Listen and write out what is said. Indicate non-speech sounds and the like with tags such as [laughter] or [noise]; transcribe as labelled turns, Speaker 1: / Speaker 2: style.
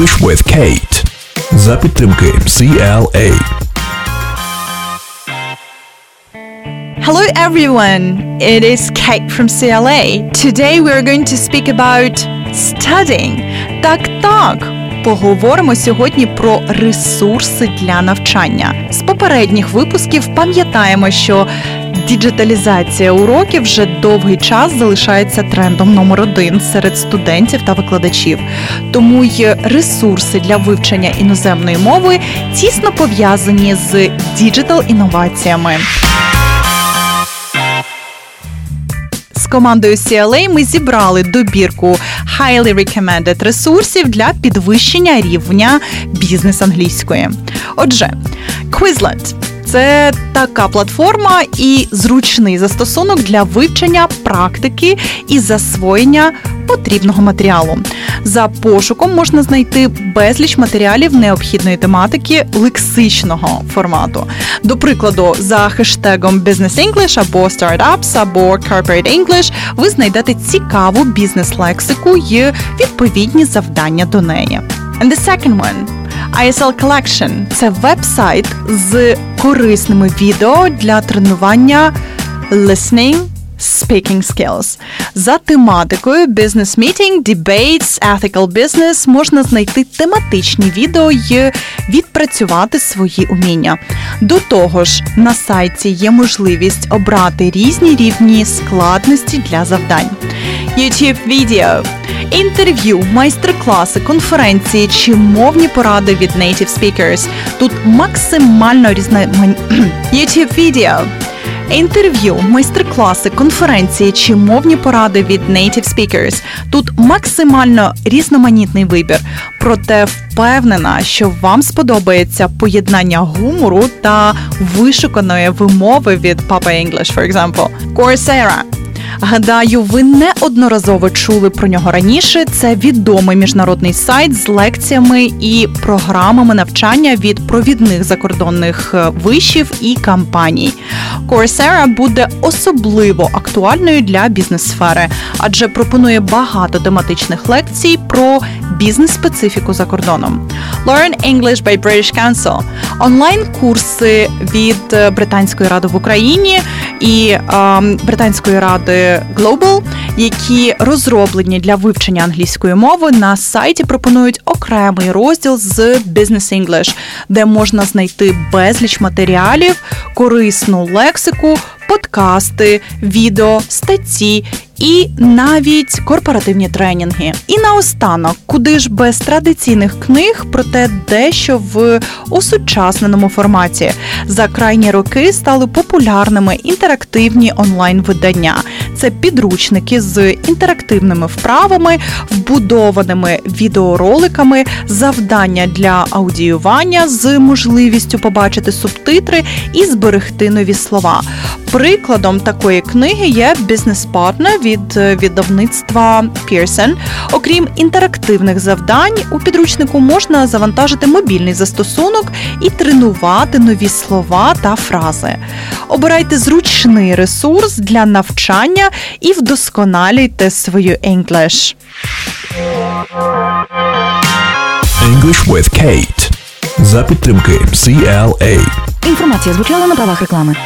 Speaker 1: English with Kate. За підтримки CLA.
Speaker 2: Hello everyone, it is Kate from CLA. Today we are going to speak about studying. Так, так. Поговоримо сьогодні про ресурси для навчання. З попередніх випусків пам'ятаємо, що діджиталізація уроків вже довгий час залишається трендом номер один серед студентів та викладачів. Тому й ресурси для вивчення іноземної мови тісно пов'язані з digital інноваціями. З командою CLA ми зібрали добірку highly recommended ресурсів для підвищення рівня бізнес англійської. Отже, Quizlet – це така платформа і зручний застосунок для вивчення практики і засвоєння потрібного матеріалу. За пошуком можна знайти безліч матеріалів необхідної тематики лексичного формату. До прикладу, за хештегом Business English або Startups, або Corporate English ви знайдете цікаву бізнес-лексику і відповідні завдання до неї. And the second one – ISL Collection – це веб-сайт з корисними відео для тренування listening, Speaking skills. За тематикою Business Meeting, Debates, Ethical Business можна знайти тематичні відео і відпрацювати свої уміння. До того ж, на сайті є можливість обрати різні рівні складності для завдань. YouTube відео інтерв'ю, майстер-класи, конференції чи мовні поради від native speakers. Тут максимально різноманітні [clears throat] YouTube відео Інтерв'ю, майстер-класи, конференції чи мовні поради від native speakers. Тут максимально різноманітний вибір. Проте впевнена, що вам сподобається поєднання гумору та вишуканої вимови від Papa English, for example. Coursera – Гадаю, ви неодноразово чули про нього раніше. Це відомий міжнародний сайт з лекціями і програмами навчання від провідних закордонних вишів і кампаній. Coursera буде особливо актуальною для бізнес-сфери, адже пропонує багато тематичних лекцій про бізнес-специфіку за кордоном. Learn English by British Council – онлайн-курси від Британської ради в Україні і е, Британської ради Global, які розроблені для вивчення англійської мови, на сайті пропонують окремий розділ з Business English, де можна знайти безліч матеріалів, корисну лексику, подкасти, відео, статті і навіть корпоративні тренінги. І наостанок, куди ж без традиційних книг, проте дещо в осучасненому форматі. За крайні роки стали популярними інтерактивні онлайн-видання. Це підручники з інтерактивними вправами, вбудованими відеороликами, завдання для аудіювання з можливістю побачити субтитри і зберегти нові слова. Прикладом такої книги є бізнес-партнер від видавництва Pearson. Окрім інтерактивних завдань, у підручнику можна завантажити мобільний застосунок і тренувати нові слова та фрази. Обирайте зручний ресурс для навчання і вдосконалюйте свою English.
Speaker 1: English with Kate. За підтримки CLA.
Speaker 3: Інформація звучала на правах реклами.